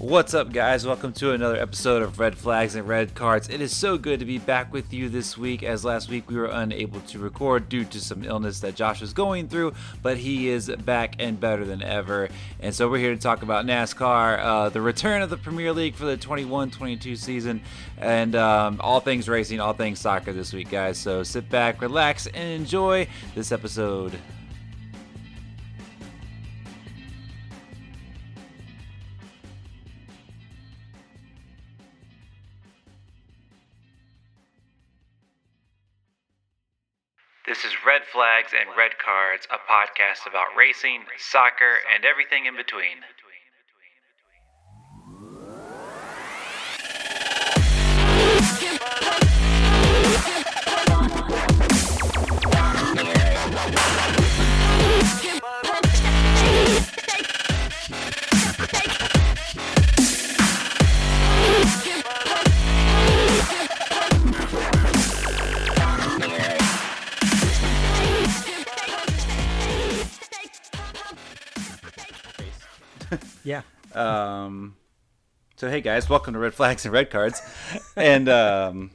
What's up, guys? Welcome to another episode of Red Flags and Red Cards. It is so good to be back with you this week, as last week we were unable to record due to some illness that Josh was going through, but he is back and better than ever. And so we're here to talk about NASCAR, uh, the return of the Premier League for the 21 22 season, and um, all things racing, all things soccer this week, guys. So sit back, relax, and enjoy this episode. And Red Cards, a podcast about racing, soccer, and everything in between. Yeah. Um, so hey guys, welcome to Red Flags and Red Cards, and um,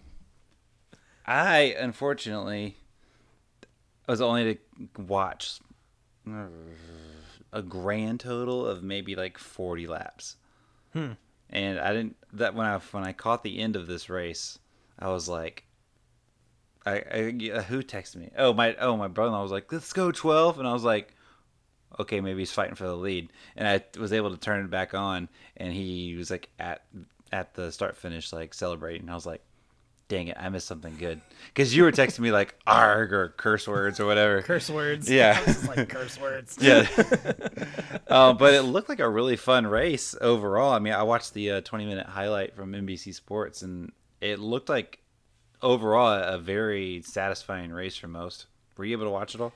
I unfortunately was only to watch a grand total of maybe like forty laps, Hmm. and I didn't that when I when I caught the end of this race, I was like. I, I who texted me? Oh my oh my brother was like, let's go twelve, and I was like, okay, maybe he's fighting for the lead. And I was able to turn it back on, and he was like at at the start finish, like celebrating. I was like, dang it, I missed something good. Because you were texting me like arg or curse words or whatever. Curse words. Yeah. I was just like curse words. Yeah. um, but it looked like a really fun race overall. I mean, I watched the uh, 20 minute highlight from NBC Sports, and it looked like overall a very satisfying race for most. Were you able to watch it all?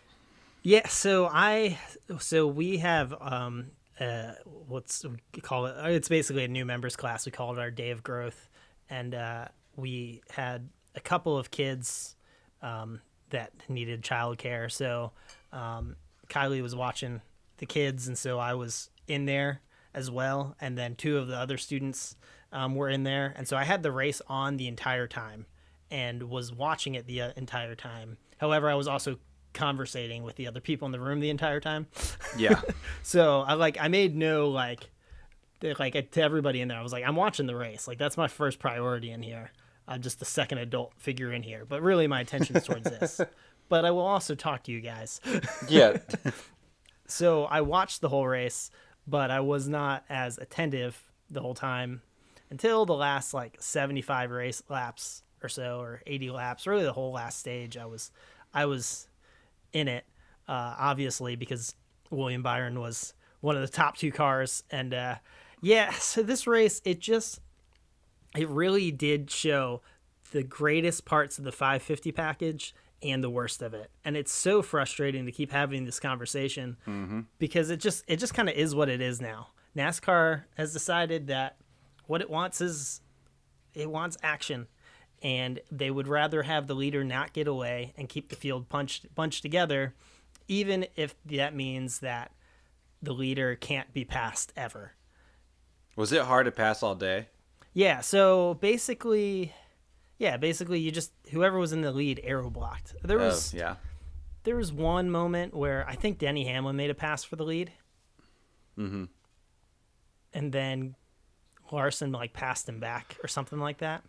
Yeah. So I, so we have, um, uh, what's we call it? It's basically a new members class. We call it our day of growth, and uh, we had a couple of kids um, that needed childcare. So um, Kylie was watching the kids, and so I was in there as well. And then two of the other students um, were in there, and so I had the race on the entire time and was watching it the uh, entire time. However, I was also conversating with the other people in the room the entire time. Yeah. So I like I made no like like to everybody in there. I was like, I'm watching the race. Like that's my first priority in here. I'm just the second adult figure in here, but really my attention is towards this. But I will also talk to you guys. yeah. So I watched the whole race, but I was not as attentive the whole time until the last like 75 race laps or so, or 80 laps. Really, the whole last stage, I was, I was in it, uh, obviously because William Byron was one of the top two cars, and uh, yeah. So this race, it just, it really did show the greatest parts of the 550 package and the worst of it. And it's so frustrating to keep having this conversation because it just it just kind of is what it is now. Nascar has decided that what it wants is it wants action and they would rather have the leader not get away and keep the field punched bunched together even if that means that the leader can't be passed ever Was it hard to pass all day? yeah, so basically, yeah, basically you just whoever was in the lead arrow blocked. There was oh, yeah. there was one moment where I think Denny Hamlin made a pass for the lead, Mm-hmm. and then Larson like passed him back or something like that.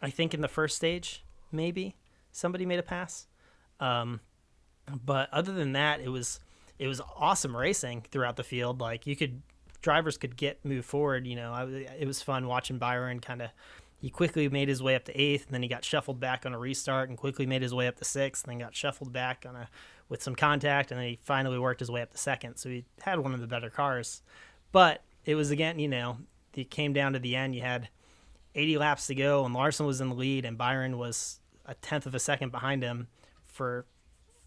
I think in the first stage, maybe somebody made a pass. Um, but other than that, it was it was awesome racing throughout the field. Like you could drivers could get move forward. You know, I, it was fun watching Byron kind of. He quickly made his way up to eighth, and then he got shuffled back on a restart, and quickly made his way up to sixth, and then got shuffled back on a with some contact, and then he finally worked his way up to second. So he had one of the better cars, but it was again, you know, it came down to the end. You had 80 laps to go, and Larson was in the lead, and Byron was a tenth of a second behind him for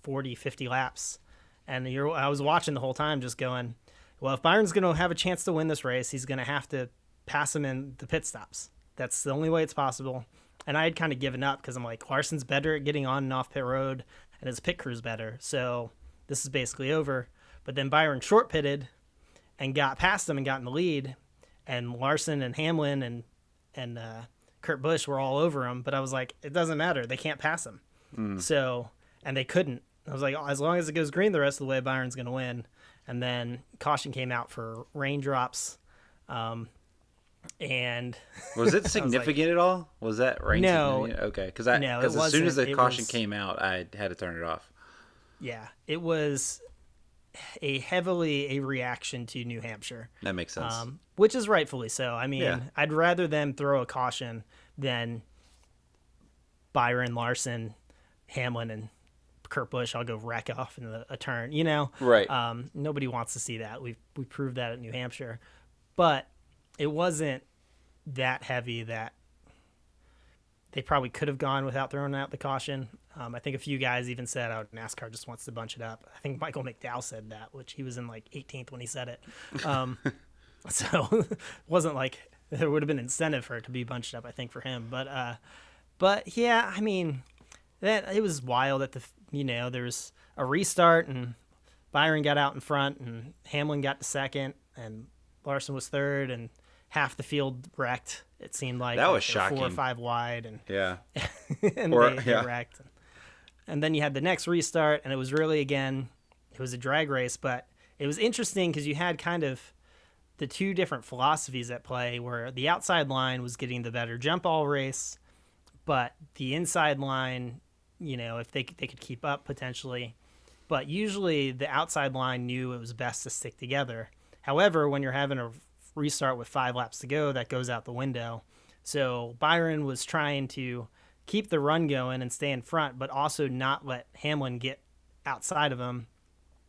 40, 50 laps. And you're, I was watching the whole time, just going, well, if Byron's going to have a chance to win this race, he's going to have to pass him in the pit stops. That's the only way it's possible. And I had kind of given up because I'm like, Larson's better at getting on and off pit road, and his pit crew's better. So this is basically over. But then Byron short pitted and got past him and got in the lead. and Larson and Hamlin and and uh, Kurt Busch were all over him. But I was like, it doesn't matter. They can't pass him. So and they couldn't. I was like, as long as it goes green the rest of the way, Byron's going to win. And then caution came out for raindrops. Um, and Was it significant at all? Was that rain? No. Okay, because I No, as soon as the caution was- came out, I had to turn it off. yeah, it was a heavily a reaction to New Hampshire. That makes sense. um, which is rightfully so. I mean, Yeah. I'd rather them throw a caution than Byron Larson, Hamlin, and Kurt Busch. I'll go wreck off in the, a turn. You know, Right. Um, nobody wants to see that. We we proved that at New Hampshire, but it wasn't that heavy that they probably could have gone without throwing out the caution. Um, I think a few guys even said, "Oh, NASCAR just wants to bunch it up." I think Michael McDowell said that, which he was in like 18th when he said it. Um, so it wasn't like there would have been incentive for it to be bunched up. I think for him, but uh, but yeah, I mean that it was wild at the you know there was a restart and Byron got out in front and Hamlin got to second and Larson was third and half the field wrecked. It seemed like That was Like, were Four or five wide and yeah. and Or- they, they wrecked. And then you had the next restart, and it was really again, it was a drag race, but it was interesting because you had kind of the two different philosophies at play, where the outside line was getting the better jump all race, but the inside line, you know, if they they could keep up potentially, but usually the outside line knew it was best to stick together. However, when you're having a restart with five laps to go, that goes out the window. So Byron was trying to keep the run going and stay in front, but also not let Hamlin get outside of him.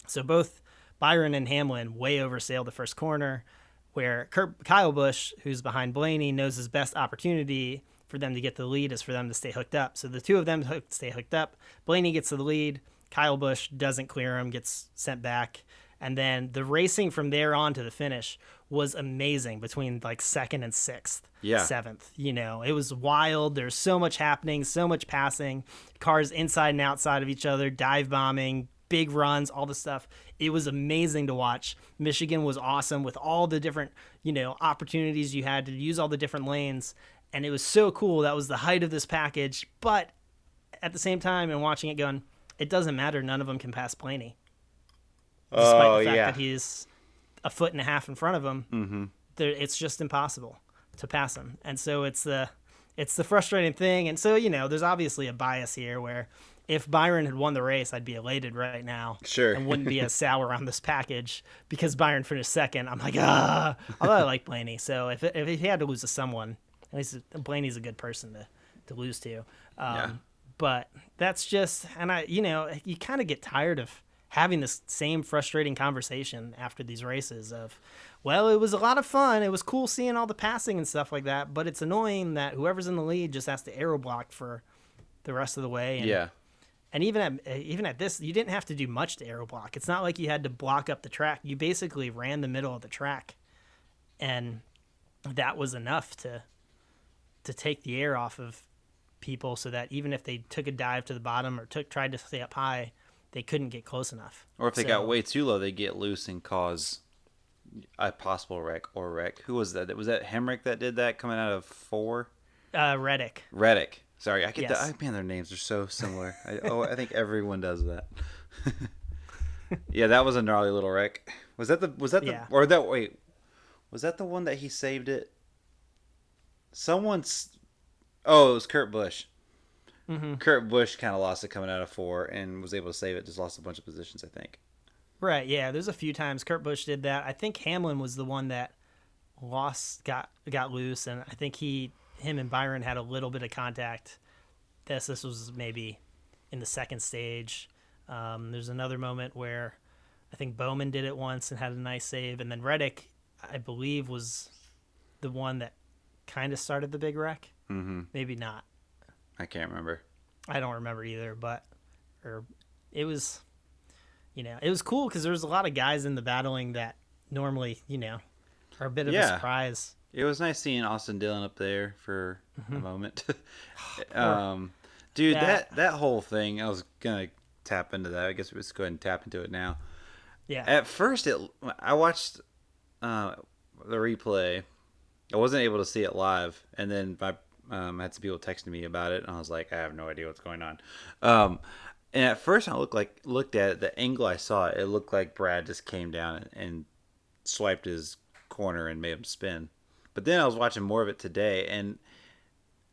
So both Byron and Hamlin way oversailed the first corner, where Kurt, Kyle Busch, who's behind Blaney, knows his best opportunity for them to get the lead is for them to stay hooked up. So the two of them stay hooked up. Blaney gets the lead. Kyle Busch doesn't clear him, gets sent back. And then the racing from there on to the finish was amazing between like second and sixth, Yeah. seventh. You know, it was wild. There's so much happening, so much passing, cars inside and outside of each other, dive bombing, big runs, all the stuff. It was amazing to watch. Michigan was awesome with all the different, you know, opportunities you had to use all the different lanes. And it was so cool. That was the height of this package. But at the same time, and watching it going, it doesn't matter. None of them can pass Blaney despite Oh the fact yeah. that he's a foot and a half in front of him. Mm-hmm. It's just impossible to pass him, and so it's the it's the frustrating thing. And so you know, there's obviously a bias here where if Byron had won the race, I'd be elated right now, Sure. and wouldn't be as sour on this package because Byron finished second. I'm like ah, although I like Blaney, so if if he had to lose to someone, at least Blaney's a good person to to lose to. Um, Yeah. But that's just, and I, you know, you kind of get tired of having this same frustrating conversation after these races of, well, it was a lot of fun. It was cool seeing all the passing and stuff like that, but it's annoying that whoever's in the lead just has to arrow block for the rest of the way. And, Yeah. and even at even at this, you didn't have to do much to arrow block. It's not like you had to block up the track. You basically ran the middle of the track, and that was enough to to take the air off of people, so that even if they took a dive to the bottom or took tried to stay up high, they couldn't get close enough. Or if they So- got way too low, they get loose and cause a possible wreck or wreck. Who was that? Was that Hemric that did that coming out of four? Uh, Reddick. Reddick. Sorry, I get Yes. the. I man, their names are so similar. I, oh, I think everyone does that. yeah, that was a gnarly little wreck. Was that the? Was that the? Yeah. Or that? Wait, was that the one that he saved it? Someone's. Oh, it was Kurt Busch. Mm-hmm. Kurt Busch kind of lost it coming out of four and was able to save it. Just lost a bunch of positions, I think. Right. Yeah. There's a few times Kurt Busch did that. I think Hamlin was the one that lost, got got loose, and I think he, him, and Byron had a little bit of contact. This this was maybe in the second stage. Um, there's another moment where I think Bowman did it once and had a nice save, and then Reddick, I believe, was the one that kind of started the big wreck. Mm-hmm. Maybe not. I can't remember. I don't remember either, but or it was, you know, it was cool because there was a lot of guys in the battling that normally, you know, are a bit of a surprise. It was nice seeing Austin Dillon up there for a moment. Um, dude, That- that that whole thing, I was gonna tap into that. I guess let's go ahead and tap into it now. Yeah, At first, it I watched uh, the replay, I wasn't able to see it live, and then my um, I had some people texting me about it, and I was like, I have no idea what's going on. Um, and at first, I looked like looked at it, the angle I saw it, it looked like Brad just came down and, and swiped his corner and made him spin. But then I was watching more of it today, and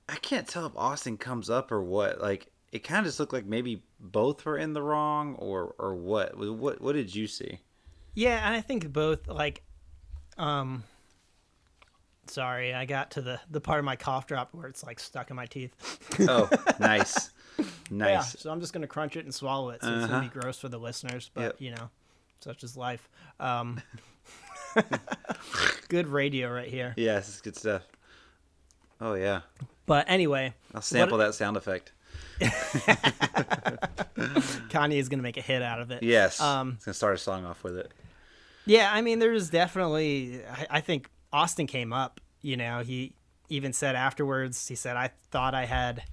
I can't tell if Austin comes up or what. Like it kind of just looked like maybe both were in the wrong, or or what. What what did you see? Yeah, and I think both like um sorry, I got to the the part of my cough drop where it's like stuck in my teeth. Oh, nice. Nice. Yeah, so I'm just gonna crunch it and swallow it. So it's gonna be Uh-huh. gross for the listeners, but Yep. you know, such is life. Um, good radio right here. Yes, it's good stuff. Oh yeah, But anyway, I'll sample that sound effect. Kanye is gonna make a hit out of it. Yes, Um, it's gonna start a song off with it. Yeah, I mean, there's definitely. I, I think Austin came up. You know, he even said afterwards. He said, "I thought I had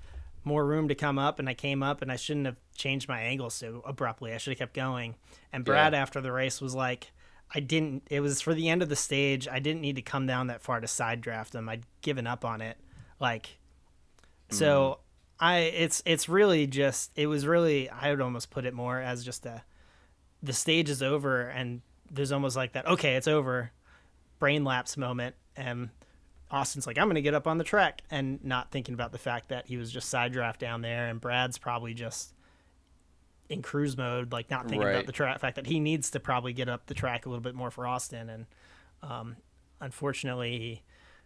more room to come up, and I came up, and I shouldn't have changed my angle so abruptly. I should have kept going." And Brad, Yeah. after the race, was like, "I didn't. It was for the end of the stage. I didn't need to come down that far to side draft him. I'd given up on it. Like, so." Mm. I it's it's really just it was really I would almost put it more as just a the stage is over and there's almost like that okay it's over brain lapse moment and austin's like i'm gonna get up on the track and not thinking about the fact that he was just side draft down there and brad's probably just in cruise mode like not thinking Right. about the track fact that he needs to probably get up the track a little bit more for austin and um, unfortunately he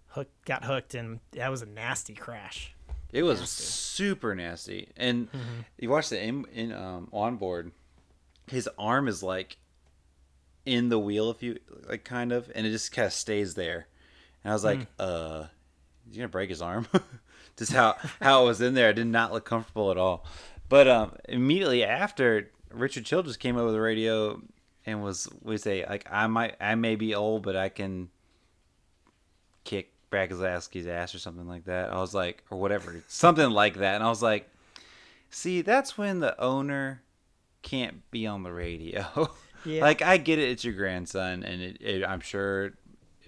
hook, got hooked and that was a nasty crash It was super nasty, and Mm-hmm. you watch the in, in um, onboard. His arm is like in the wheel, if you like, kind of, and it just kind of stays there. And I was Mm. like, "Uh, is he gonna break his arm?" just how how it was in there, it did not look comfortable at all. But um, immediately after, Richard Childress came over the radio and was we say like, "I might, I may be old, but I can kick Brad Keselowski's ass or something like that. I was like, or whatever, something like that. And I was like, see, that's when the owner can't be on the radio. Yeah. like I get it, it's your grandson, and it, it, I'm sure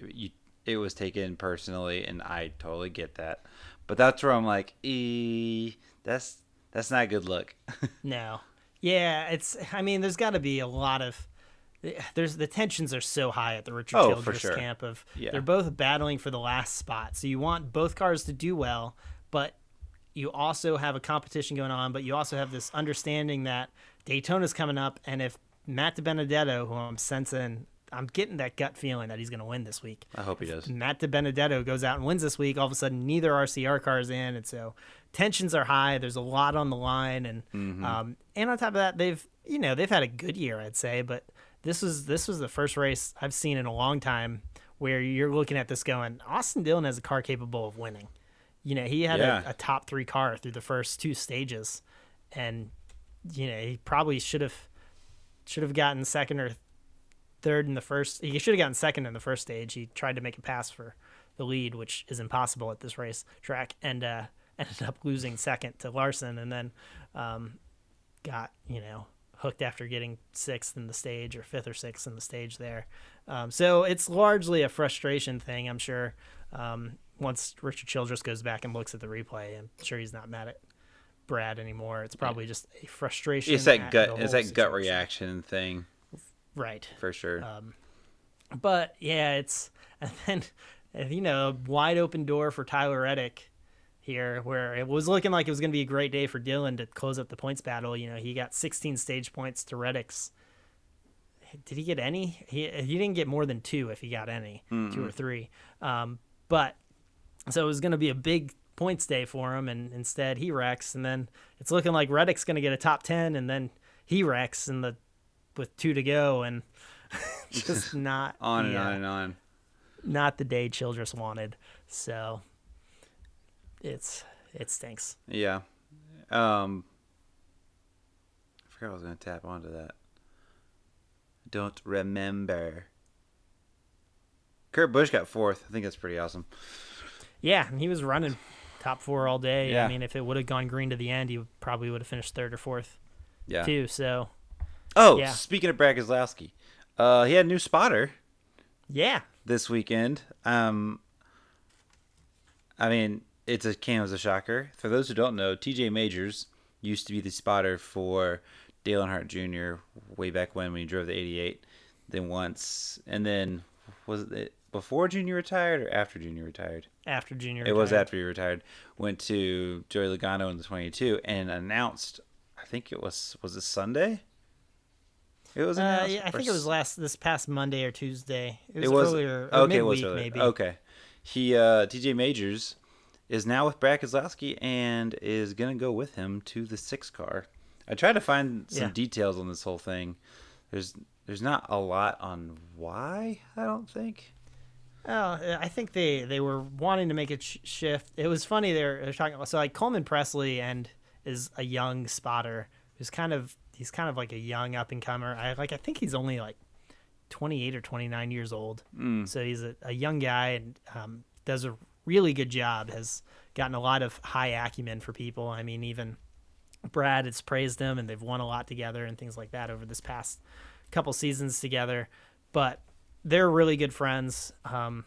you it was taken personally, and I totally get that. But that's where I'm like, e, that's that's not a good look. No. Yeah, it's. I mean, there's got to be a lot of. There's the tensions are so high at the Richard Oh, Childress sure. camp of Yeah. they're both battling for the last spot. So you want both cars to do well, but you also have a competition going on. But you also have this understanding that Daytona's coming up, and if Matt DiBenedetto, who I'm sensing, I'm getting that gut feeling that he's going to win this week. I hope he does. Matt DiBenedetto goes out and wins this week, all of a sudden neither RCR car is in, and so tensions are high. There's a lot on the line, and Mm-hmm. um, and on top of that, they've you know they've had a good year, I'd say, but this was this was the first race I've seen in a long time where you're looking at this going, Austin Dillon has a car capable of winning. You know, he had Yeah. a, a top three car through the first two stages, and you know he probably should have should have gotten second or third in the first. He should have gotten second in the first stage. He tried to make a pass for the lead, which is impossible at this race track, and uh, ended up losing second to Larson, and then um, got you know hooked after getting sixth in the stage or fifth or sixth in the stage there. Um, so it's largely a frustration thing, I'm sure. Um, once Richard Childress goes back and looks at the replay, I'm sure he's not mad at Brad anymore. It's probably just a frustration. It's that gut. It's that gut reaction thing right? for sure. Um, but yeah, it's and then you know wide open door for Tyler Reddick here, where it was looking like it was going to be a great day for Dillon to close up the points battle. You know, he got 16 stage points to Reddick's. Did he get any? He he didn't get more than two if he got any, two or three. Um, but so it was going to be a big points day for him, and instead he wrecks, and then it's looking like Reddick's going to get a top 10, and then he wrecks in the with two to go, and just not on and yeah, on and on. not the day Childress wanted. So it's it stinks. Yeah. Um I forgot I was gonna tap onto that. Don't remember. Kurt Busch got fourth. I think that's pretty awesome. Yeah, and he was running top four all day. Yeah. I mean, if it would have gone green to the end, he probably would have finished third or fourth Yeah. too. So Oh, Yeah. speaking of Brad Keselowski, uh, he had a new spotter yeah, this weekend. Um, I mean, it's a came as a shocker. For those who don't know, TJ Majors used to be the spotter for Dale Earnhardt Jr. way back when when he drove the 88. Then once, and then was it before Junior retired or after Junior retired? After Junior, retired. It was after he retired. Went to Joey Logano in the 22 and announced. I think it was was it Sunday. It was Uh, yeah, I think it was last this past Monday or Tuesday. It was, it was earlier, or okay. It was earlier. maybe. Okay, he uh, TJ Majors is now with Brad Keselowski and is gonna go with him to the six car. I tried to find some Yeah. details on this whole thing. There's there's not a lot on why. I don't think. Oh, I think they they were wanting to make a sh- shift. It was funny they're, talking about so like Coleman Pressley and is a young spotter who's kind of he's kind of like a young up and comer. I like I think he's only like 28 or 29 years old. So he's a, a young guy and um, does a really good job. Has gotten a lot of high acumen for people. I mean, even Brad has praised him, and they've won a lot together and things like that over this past couple seasons together. But they're really good friends. Um,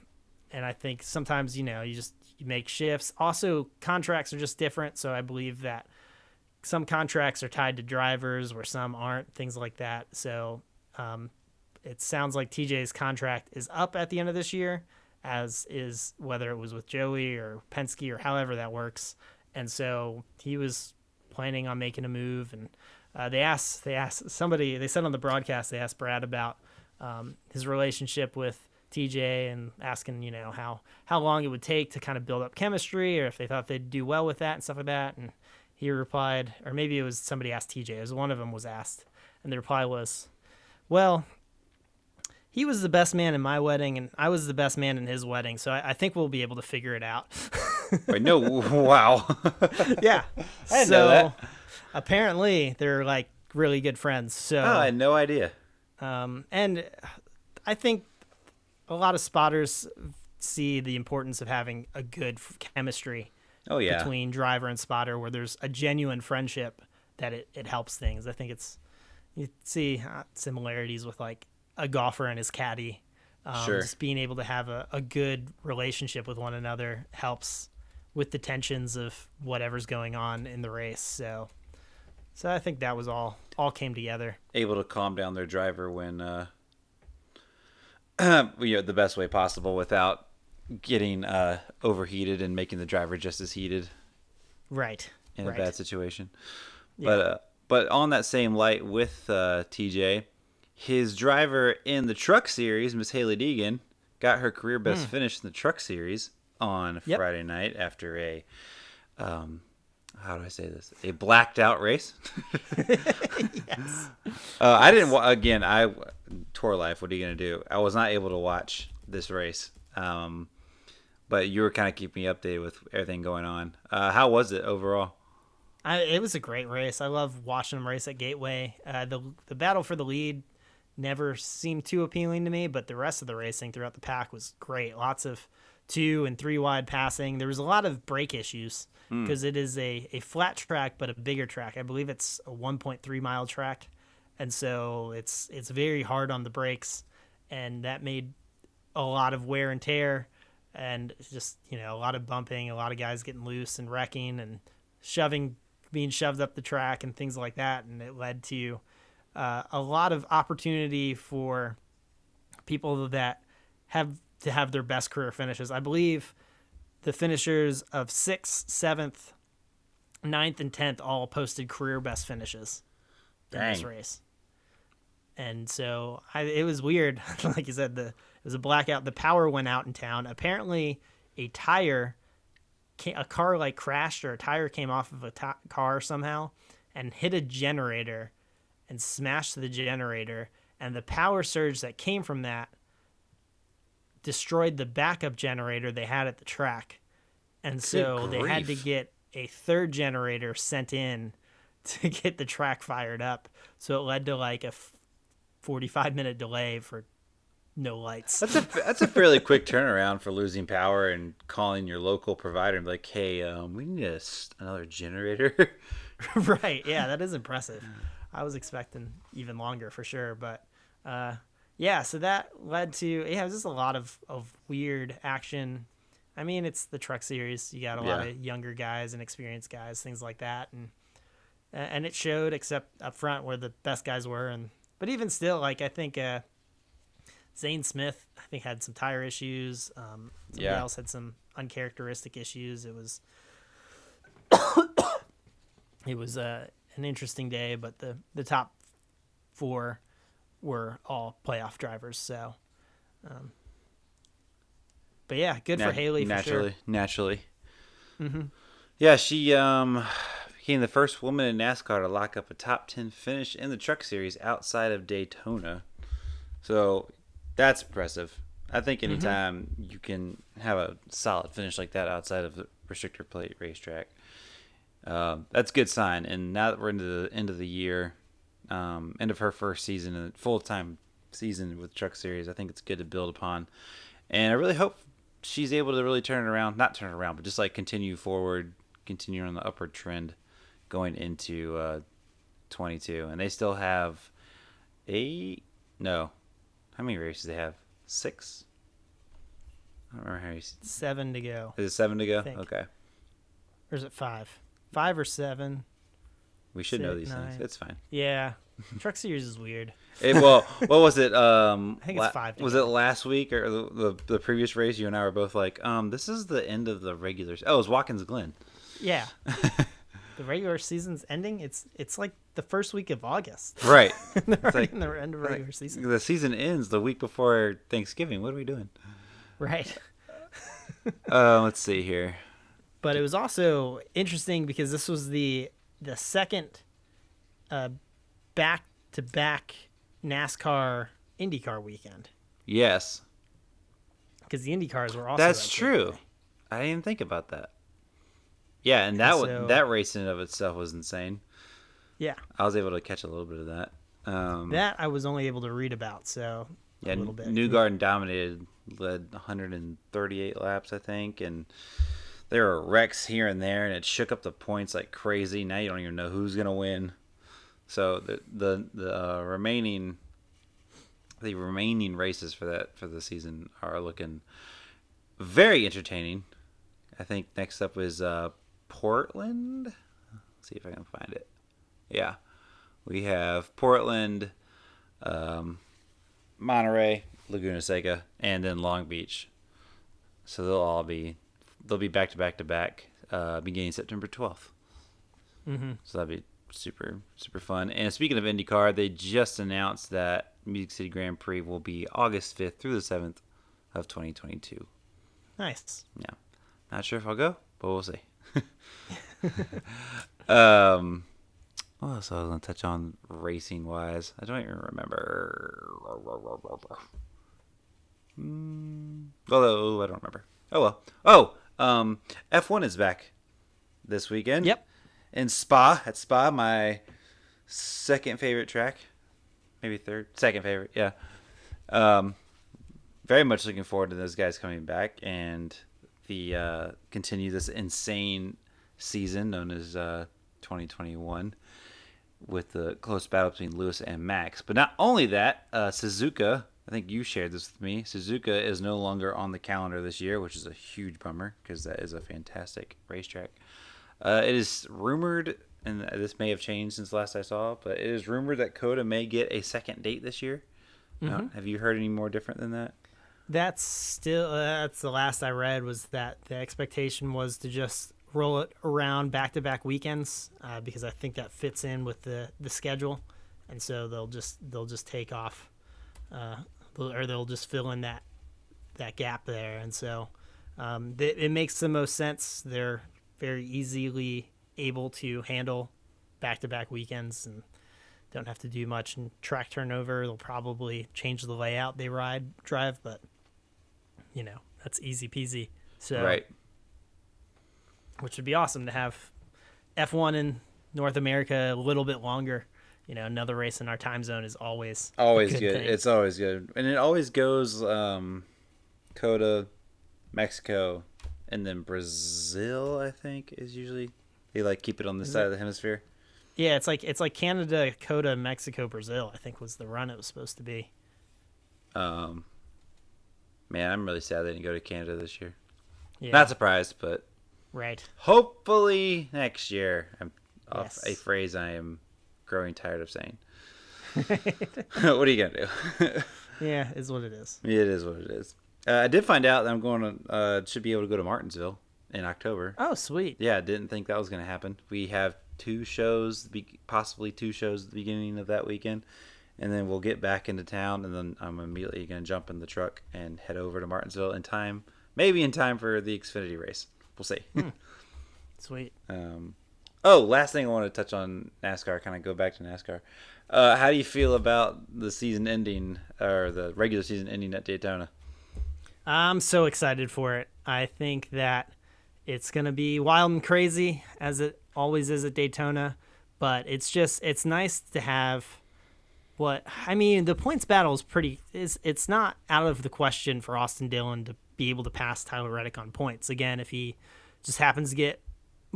and I think sometimes you know you just you make shifts. Also, contracts are just different. So I believe that some contracts are tied to drivers, where some aren't. Things like that. So um, it sounds like TJ's contract is up at the end of this year, as is whether it was with Joey or Penske or however that works. And so he was planning on making a move, and uh, they asked they asked somebody they said on the broadcast they asked Brad about um, his relationship with TJ and asking you know how how long it would take to kind of build up chemistry or if they thought they'd do well with that and stuff like that. And he replied, or maybe it was somebody asked TJ. It was one of them was asked, and the reply was, "Well." He was the best man in my wedding, and I was the best man in his wedding. So I, I think we'll be able to figure it out. Wait, no, wow. yeah. So know that. apparently they're like really good friends. So oh, I had no idea. Um, and I think a lot of spotters see the importance of having a good chemistry Oh yeah. between driver and spotter, where there's a genuine friendship that it, it helps things. I think it's you see uh, similarities with like a golfer and his caddy. Um, Sure. Just being able to have a, a good relationship with one another helps with the tensions of whatever's going on in the race. So, so I think that was all all came together. able to calm down their driver when uh you know the best way possible without getting uh overheated and making the driver just as heated Right. in right. a bad situation Yeah. but uh but on that same light with uh TJ his driver in the truck series Miss Hailie Deegan got her career best finish in the truck series on. Yep. Friday night after a um how do I say this? A blacked out race. yes. Uh, I didn't. Again, I tour life. What are you gonna do? I was not able to watch this race. Um, but you were kind of keeping me updated with everything going on. Uh, how was it overall? I, it was a great race. I love watching them race at Gateway. Uh, the the battle for the lead never seemed too appealing to me, but the rest of the racing throughout the pack was great. Lots of two and three wide passing. There was a lot of brake issues because it is a, a flat track but a bigger track. I believe it's a 1.3 mile track, and so it's it's very hard on the brakes, and that made a lot of wear and tear, and just you know a lot of bumping, a lot of guys getting loose and wrecking and shoving, being shoved up the track and things like that, and it led to uh, a lot of opportunity for people that have to have their best career finishes. I believe the finishers of sixth, seventh, ninth, and tenth all posted career best finishes in this race. And so I, it was weird. like you said, the it was a blackout. The power went out in town. Apparently, a tire, a car like crashed or a tire came off of a car somehow and hit a generator and smashed the generator. And the power surge that came from that destroyed the backup generator they had at the track. And so they had to get a third generator sent in to get the track fired up. So it led to like a 45 minute delay for no lights. That's a that's a fairly quick turnaround for losing power and calling your local provider and be like, hey, um, we need a another generator. right. Yeah, that is impressive. I was expecting even longer for sure, but uh, yeah. So that led to yeah, it was just a lot of of weird action. I mean, it's the truck series. You got a lot Yeah. of younger guys and experienced guys, things like that, and and it showed. Except up front, where the best guys were, and but even still, like I think uh, Zane Smith, I think had some tire issues. Um, somebody Yeah. else had some uncharacteristic issues. It was it was uh, an interesting day, but the the top four were all playoff drivers. So, um, but yeah, good for Nat- Hailie for naturally, sure. naturally. hmm Yeah, she um became the first woman in NASCAR to lock up a top ten finish in the Truck Series outside of Daytona. So that's impressive. I think Mm-hmm. anytime you can have a solid finish like that outside of the restrictor plate racetrack, um, that's a good sign. And now that we're into the end of the year, um, end of her first season, full time season with Truck Series, I think it's good to build upon. And I really hope she's able to really turn it around, not turn it around, but just like continue forward, continue on the upward trend going into uh, 22. And they still have eight, no, how many races they have? Six? I don't remember how. Is Seven to go, Is it seven to go? Okay. or is it five? Five or seven? We should know Six, these things. It's fine. Yeah, Truck Series is weird. It, well, what was it? Um, I think it's five Was it last week or the, the the previous race? You and I were both like, um, this is the end of the regular. Oh, it was Watkins Glen. Yeah, the regular season's ending. It's it's like the first week of August. Right. They're like- in the end of regular season. The season ends the week before Thanksgiving. What are we doing? Right. Uh, let's see here. but it was also interesting because this was the the second uh, back to back NASCAR IndyCar weekend Yes, because the IndyCars were also that's true. day. I didn't think about that. Yeah, and that wa- so- that race in and of itself was insane. Yeah, I was able to catch a little bit of that. Um, that I was only able to read about. So Yeah, a little bit. Newgarden dominated, led 138 laps, I think, and there were wrecks here and there, and it shook up the points like crazy. Now you don't even know who's gonna win. So the the the uh, remaining the remaining races for that for the season are looking very entertaining. I think next up is uh, Portland. Let's see if I can find it. Yeah, we have Portland. Um, Monterey, Laguna Seca, and then Long Beach. So they'll all be they'll be back to back to back uh, beginning September 12th. hmm So that'd be super super fun. And speaking of IndyCar, they just announced that Music City Grand Prix will be August 5th through the 7th of 2022. Nice. Yeah, not sure if I'll go, but we'll see. um, what else I was gonna touch on racing wise? I don't even remember. Mm, although I don't remember. Oh well. Oh, um, F1 is back this weekend. Yep. In Spa at Spa, my second favorite track, maybe third, second favorite. Yeah. Um, very much looking forward to those guys coming back and the uh, continue this insane season known as uh, 2021 with the close battle between Lewis and Max. But not only that, uh, Suzuka. I think you shared this with me. Suzuka is no longer on the calendar this year, which is a huge bummer because that is a fantastic racetrack. Uh, it is rumored, and this may have changed since last I saw, but it is rumored that COTA may get a second date this year. Uh, have you heard any more different than that? That's still uh, that's the last I read was that the expectation was to just roll it around back to back weekends uh, because I think that fits in with the the schedule, and so they'll just they'll just take off, uh, or they'll just fill in that that gap there, and so um, th- it makes the most sense. They're very easily able to handle back to back weekends and don't have to do much and track turnover. They'll probably change the layout they ride drive, but you know that's easy peasy. So Right. which would be awesome to have F1 in North America a little bit longer. You know, another race in our time zone is always Always good. thing. It's always good, and it always goes um, COTA, Mexico, and then Brazil. I think is usually they like keep it on this Is side it- of the hemisphere. yeah, it's like it's like Canada, COTA, Mexico, Brazil. I think was the run it was supposed to be. Um, man, I'm really sad they didn't go to Canada this year. Yeah. Not surprised, but right. hopefully next year. I'm off Yes. a phrase I am growing tired of saying. what are you gonna do? Yeah, is what it is. it is what it is. Uh, I did find out that I'm going to uh, should be able to go to Martinsville in October. Oh, sweet. Yeah, didn't think that was going to happen. We have two shows, possibly two shows at the beginning of that weekend, and then we'll get back into town, and then I'm immediately going to jump in the truck and head over to Martinsville in time, maybe in time for the Xfinity race. We'll see. Sweet. um, oh, last thing I want to touch on NASCAR, kind of go back to NASCAR. Uh, how do you feel about the season ending or the regular season ending at Daytona? I'm so excited for it. I think that it's going to be wild and crazy as it always is at Daytona, but it's just it's nice to have what I mean, the points battle is pretty is it's not out of the question for Austin Dillon to be able to pass Tyler Reddick on points. Again, if he just happens to get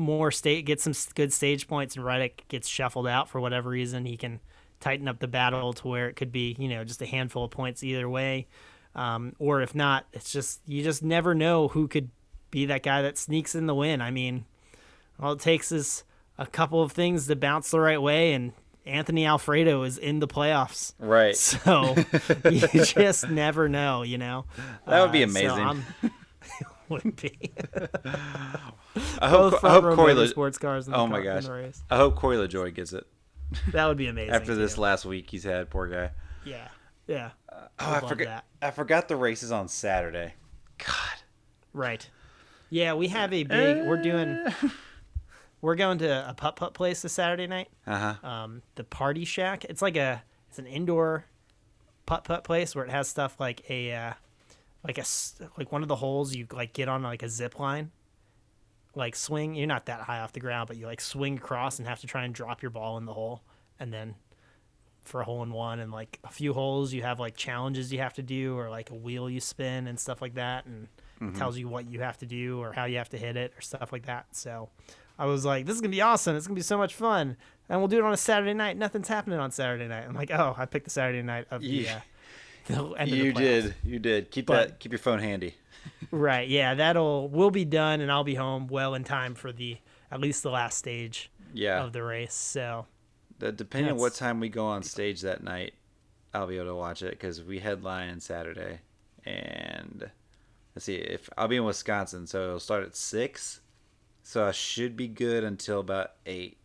more state get some good stage points and Reddick gets shuffled out for whatever reason, he can tighten up the battle to where it could be, you know, just a handful of points either way. Um, or if not, it's just you just never know who could be that guy that sneaks in the win. I mean, all it takes is a couple of things to bounce the right way, and Anthony Alfredo is in the playoffs. Right. So you just never know, you know. That would be Uh, so amazing. would be I hope, I hope Corey. Le- sports cars. In the oh car- my in gosh. I hope Corey LaJoie gets it that would be amazing. after this last week he's had. Poor guy. yeah, yeah, Oh, I forgot. that. I forgot the races on Saturday. God. right. Yeah, we have a big. We're doing. We're going to a putt putt place this Saturday night. Uh huh. um, the Party Shack. It's like a it's an indoor putt putt place where it has stuff like a uh, like a like one of the holes you like get on like a zip line, like swing. You're not that high off the ground, but you like swing across and have to try and drop your ball in the hole, and then for a hole in one and like a few holes you have like challenges you have to do or like a wheel you spin and stuff like that and it tells you what you have to do or how you have to hit it or stuff like that so i was like this is gonna be awesome it's gonna be so much fun and we'll do it on a saturday night nothing's happening on saturday night i'm like oh i picked the saturday night of Yeah. uh, the of You did. You did. Keep But- that. Keep your phone handy. right yeah that'll we'll be done and i'll be home well in time for the at least the last stage Yeah. of the race so The- depending on what time we go on stage that night, I'll be able to watch it because we headline Saturday, and let's see if I'll be in Wisconsin, so it'll start at six, so I should be good until about eight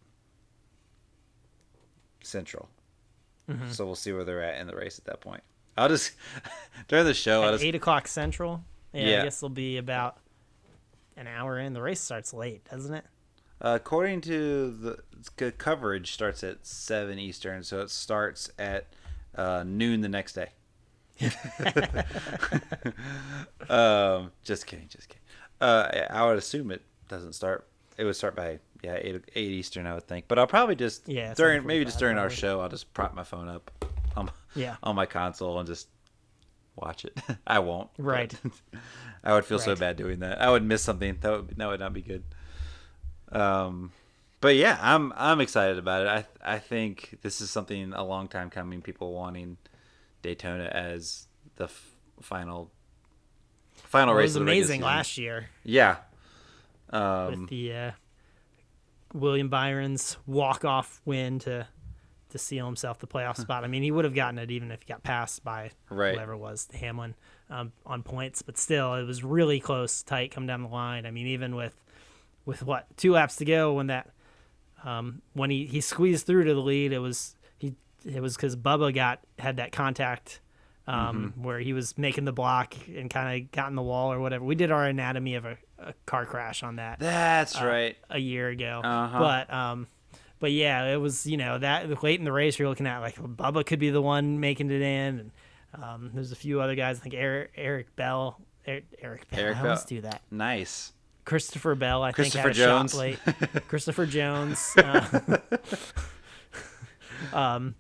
central. Mm-hmm. So we'll see where they're at in the race at that point. I'll just during the show. I'll at just eight o'clock central yeah, Yeah. i guess it'll be about an hour in the race starts late doesn't it Uh, according to the coverage, starts at seven Eastern, so it starts at uh, noon the next day. um, just kidding, just kidding. Uh, I- would assume it doesn't start. It would start by yeah eight eight Eastern, I would think. But I'll probably just Yeah, during maybe just 7:45 during our show, I'll just prop my phone up on, Yeah. on my console and just watch it. I won't. Right. I would feel so bad doing that. I would miss something. That would that would not be good. Um, but yeah, I'm I'm excited about it. I I think this is something a long time coming. People wanting Daytona as the f- final final it race. was of the amazing last year Yeah. with Um, the uh, William Byron's walk off win to to seal himself the playoff spot. I mean, he would have gotten it even if he got passed by Right. whoever it was, Hamlin, um, on points. But still, it was really close, tight, come down the line. I mean, even with with what two laps to go when that um, when he, he squeezed through to the lead, it was he it was because Bubba got had that contact. Um, Mm-hmm. where he was making the block and kind of got in the wall or whatever. We did our anatomy of a, a car crash on that that's uh, right. a year ago. Uh-huh. But um, but yeah, it was you know that late in the race you're looking at like Bubba could be the one making it in, and um, there's a few other guys. I think Eric, Eric Bell, Eric, Eric Bell. Eric I always Bell. do that. Nice. Christopher Bell, I Christopher think, had a Jones. shot late. Christopher Jones. Uh, um,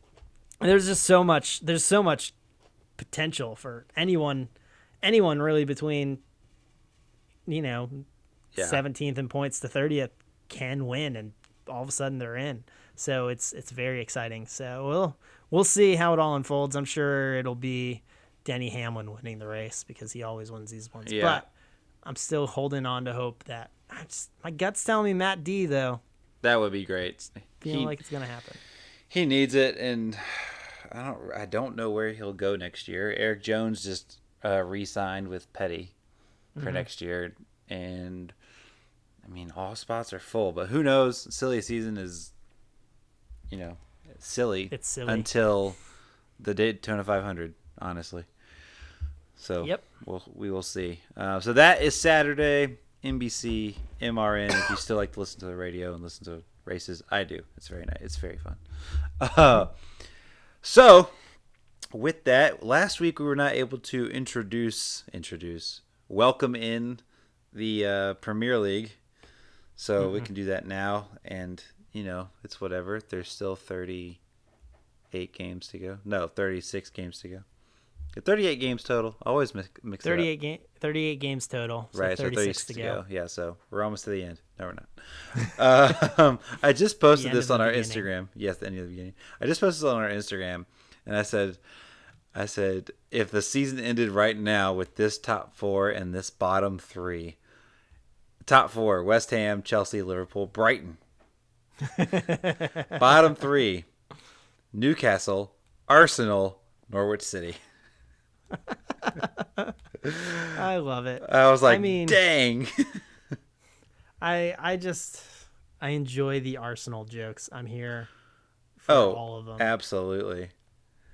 there's just so much. There's so much potential for anyone, anyone really between, you know, Yeah. 17th in points to 30th can win, and all of a sudden they're in. So it's it's very exciting. So we'll we'll see how it all unfolds. I'm sure it'll be Denny Hamlin winning the race because he always wins these ones. Yeah. I'm still holding on to hope that I just my gut's telling me Matt D though. That would be great. Feeling He, like it's gonna happen. he needs it, and I don't. I don't know where he'll go next year. Erik Jones just uh, re-signed with Petty for next year, and I mean all spots are full, but who knows? Silly season is, you know, silly. It's silly. until the Daytona 500. Honestly, so Yep. we'll we will see. Uh, so that is Saturday, NBC, MRN. if you still like to listen to the radio and listen to races, I do. It's very nice. It's very fun. Uh, so with that, last week we were not able to introduce introduce welcome in the uh, Premier League, so we can do that now. And you know, it's whatever. There's still 38 games to go. No, 36 games to go. 38 games total. I always mix, mix it up. 38 game 38 games total. So right, 36 so 36 to go. Yeah, so we're almost to the end. No, we're not. um, I just posted this on our beginning. Instagram. Yes, the end of the beginning. I just posted this on our Instagram, and I said, I said, if the season ended right now with this top four and this bottom three, top four: West Ham, Chelsea, Liverpool, Brighton. bottom three: Newcastle, Arsenal, Norwich City. I love it. I was like, I mean- dang. I I just I enjoy the Arsenal jokes. I'm here for oh, all of them. absolutely.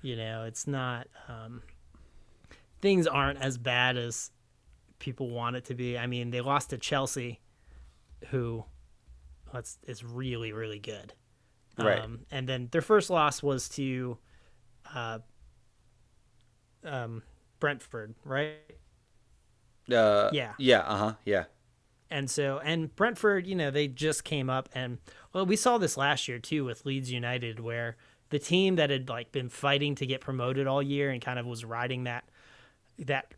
you know, it's not um things aren't as bad as people want it to be. I mean, they lost to Chelsea who that's is really really good. Right. Um and then their first loss was to uh um Brentford, right? Uh, Yeah. Yeah. Uh huh. Yeah. And so, and Brentford, you know, they just came up, and well, we saw this last year too with Leeds United, where the team that had like been fighting to get promoted all year and kind of was riding that that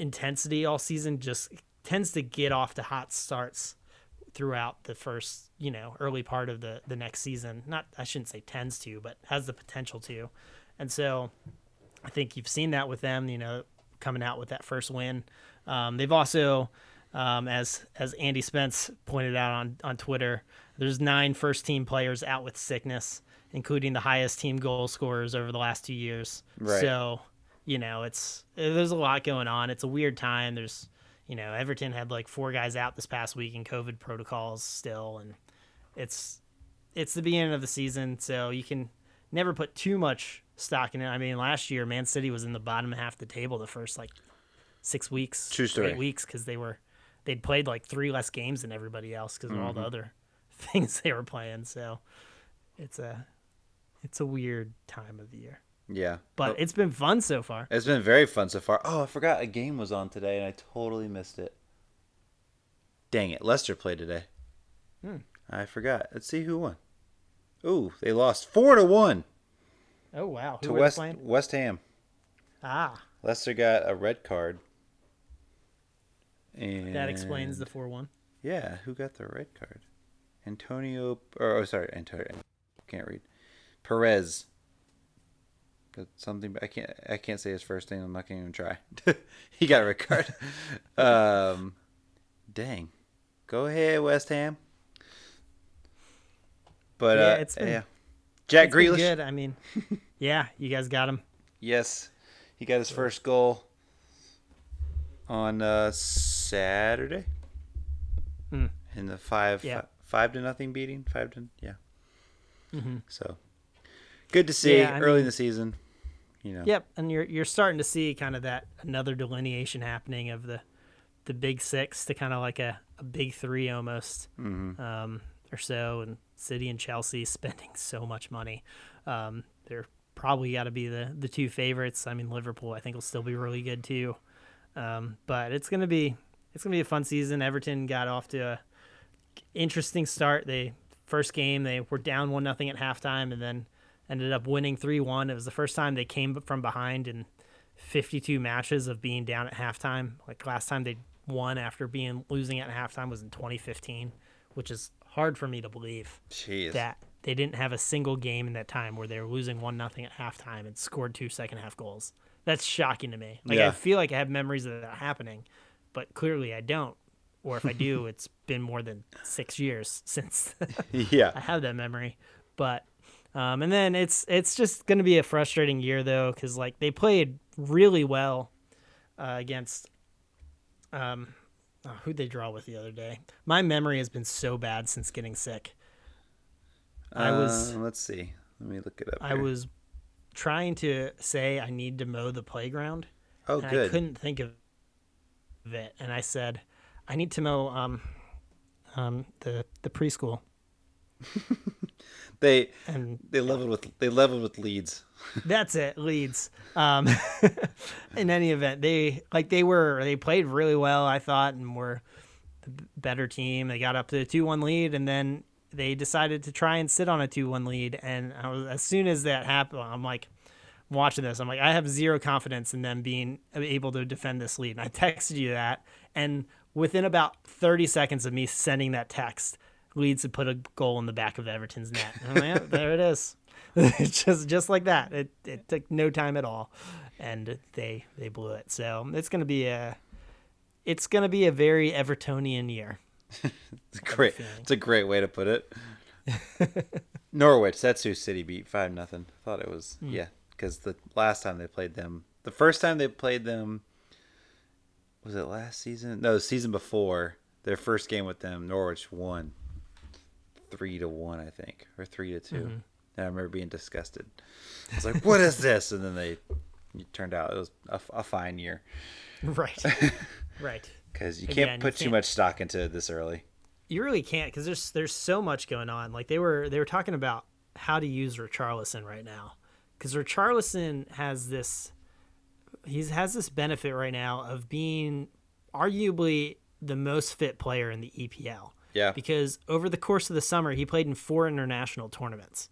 intensity all season just tends to get off to hot starts throughout the first, you know, early part of the the next season. Not, I shouldn't say tends to, but has the potential to. And so, I think you've seen that with them, you know, coming out with that first win. Um, they've also, um, as as Andy Spence pointed out on on Twitter, there's nine first team players out with sickness, including the highest team goal scorers over the last two years. Right. So, you know, it's there's a lot going on. It's a weird time. There's, you know, Everton had like four guys out this past week in COVID protocols still, and it's it's the beginning of the season, so you can never put too much stock in it. I mean, last year Man City was in the bottom half of the table the first like six weeks, True story. eight weeks because they were they'd played like three less games than everybody else because of all Mm-hmm. the other things they were playing. So it's a it's a weird time of the year, Yeah. but Oh, it's been fun so far. it's been very fun so far. Oh, I forgot a game was on today, and I totally missed it. Dang it! Leicester played today. Hmm. I forgot. Let's see who won. Ooh, they lost four to one Oh wow, who to West? West Ham. Ah, Leicester got a red card. And that explains the four one. Yeah, who got the red card? Antonio. Or oh, sorry, Antonio. Can't read. Perez. Got something. I can't. I can't say his first name. I'm not gonna even try. he got a red card. um, dang. Go ahead, West Ham. But Yeah, uh, it's been- yeah. Jack It's Grealish. good. I mean, yeah, you guys got him. Yes, he got his first goal on uh, Saturday. Hmm. In the five Yeah. fi- five to nothing beating, five to yeah. Mhm. So good to see Yeah, early in the season. You know. Yep, and you're you're starting to see kind of that another delineation happening of the the big six to kind of like a, a big three almost Mm-hmm. um, or so, and City and Chelsea spending so much money. Um, they're probably got to be the the two favorites. I mean, Liverpool I think will still be really good too, um, but it's gonna be it's gonna be a fun season. Everton got off to a interesting start. They first game they were down one nothing at halftime, and then ended up winning three one. It was the first time they came from behind in 52 matches of being down at halftime. Like last time they won after being losing at halftime was in 2015, which is hard for me to believe Jeez. that they didn't have a single game in that time where they were losing one nothing at halftime and scored two second half goals. That's shocking to me. Like Yeah. I feel like I have memories of that happening, but clearly I don't. Or if I do, it's been more than six years since yeah. I have that memory. But um, and then it's it's just going to be a frustrating year though, because like they played really well uh, against um, oh, who'd they draw with the other day? My memory has been so bad since getting sick. I was Uh, let's see. Let me look it up. I here. was trying to say I need to mow the playground. Oh, and I couldn't think of it, and I said, I need to mow um, um, the the preschool. They And they leveled with they leveled with Leeds. that's it, Leeds. Um, in any event, they like they were they played really well, I thought, and were the better team. They got up to a two one lead, and then they decided to try and sit on a two one lead. And I was, as soon as that happened, I'm like watching this. I'm like, I have zero confidence in them being able to defend this lead. And I texted you that, and within about 30 seconds of me sending that text, Leeds had put a goal in the back of Everton's net. Like, "Yeah, there it is. It's just just like that. It it took no time at all, and they they blew it. So it's gonna be a it's gonna be a very Evertonian year. It's great. It's a great way to put it. Norwich. That's who City beat five nothing. I thought it was Hmm. yeah because the last time they played them, the first time they played them, was it last season? No, the season before. Their first game with them, Norwich won three to one, I think, or three to 2 Mm-hmm. And I remember being disgusted. I was like, "What is this?" And then they it turned out it was a, a fine year Right, right. because you Again, can't you put too can't- much stock into it this early. You really can't because there's there's so much going on. Like they were they were talking about how to use Richarlison right now because Richarlison has this he has this benefit right now of being arguably the most fit player in the EPL. Yeah. Because over the course of the summer, he played in four international tournaments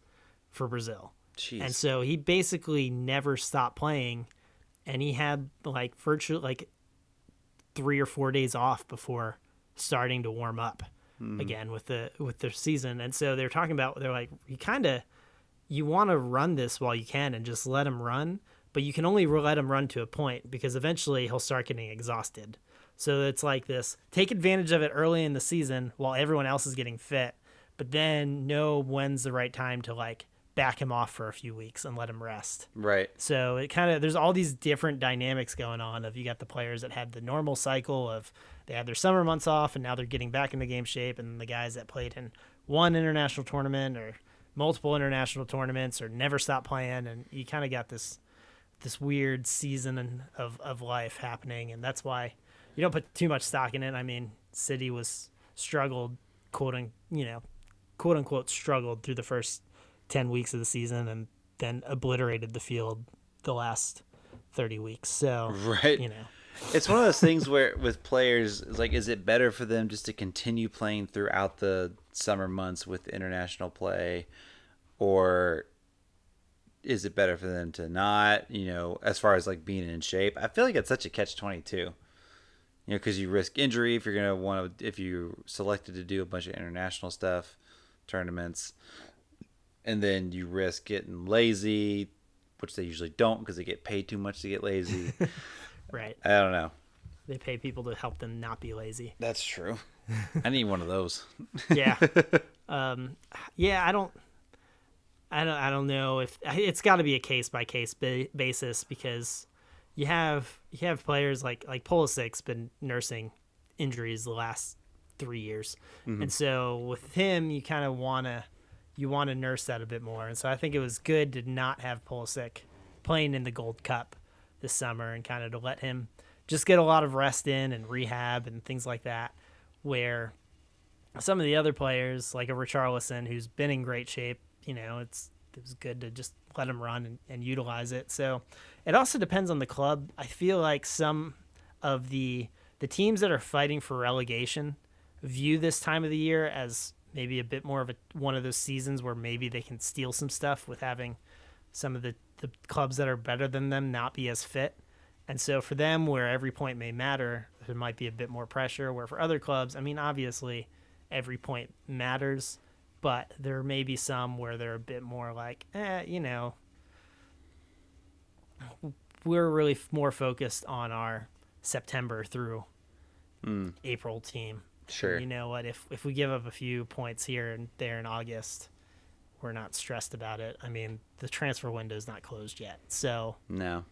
for Brazil. Jeez. And so he basically never stopped playing and he had like virtually like 3 or 4 days off before starting to warm up hmm. again with the with the season. And so they're talking about they're like you kind of you want to run this while you can and just let him run, but you can only let him run to a point because eventually he'll start getting exhausted. So it's like this take advantage of it early in the season while everyone else is getting fit, but then know when's the right time to like back him off for a few weeks and let him rest. right. So it kind of there's all these different dynamics going on of you got the players that had the normal cycle of they had their summer months off and now they're getting back into game shape and the guys that played in one international tournament or multiple international tournaments or never stopped playing and you kind of got this this weird season of of life happening and that's why you don't put too much stock in it. I mean, City was struggled quoting, you know, quote unquote struggled through the first 10 weeks of the season and then obliterated the field the last 30 weeks. So, Right. you know, It's one of those things where with players, it's like, is it better for them just to continue playing throughout the summer months with international play, or is it better for them to not? You know, as far as like being in shape, I feel like it's such a catch twenty two. You know, because you risk injury if you're gonna want to if you selected to do a bunch of international stuff, tournaments, and then you risk getting lazy, which they usually don't because they get paid too much to get lazy. right. I don't know. They pay people to help them not be lazy. That's true. I need one of those. Yeah. um, yeah, I don't I don't I don't know if it's got to be a case by case basis because you have you have players like like Pulisic's been nursing injuries the last 3 years. Mm-hmm. And so with him you kind of want to you want to nurse that a bit more. And so I think it was good to not have Pulisic playing in the Gold Cup this summer and kind of to let him just get a lot of rest in and rehab and things like that where some of the other players like a Richarlison who's been in great shape, you know, it's it was good to just let him run and, and utilize it. So it also depends on the club. I feel like some of the the teams that are fighting for relegation view this time of the year as maybe a bit more of a one of those seasons where maybe they can steal some stuff with having some of the, the clubs that are better than them not be as fit. And so for them, where every point may matter, there might be a bit more pressure. Where for other clubs, I mean, obviously, every point matters, but there may be some where they're a bit more like, eh, you know, we're really f- more focused on our September through mm. April team. Sure. You know what? If if we give up a few points here and there in August, we're not stressed about it. I mean, the transfer window is not closed yet, so No.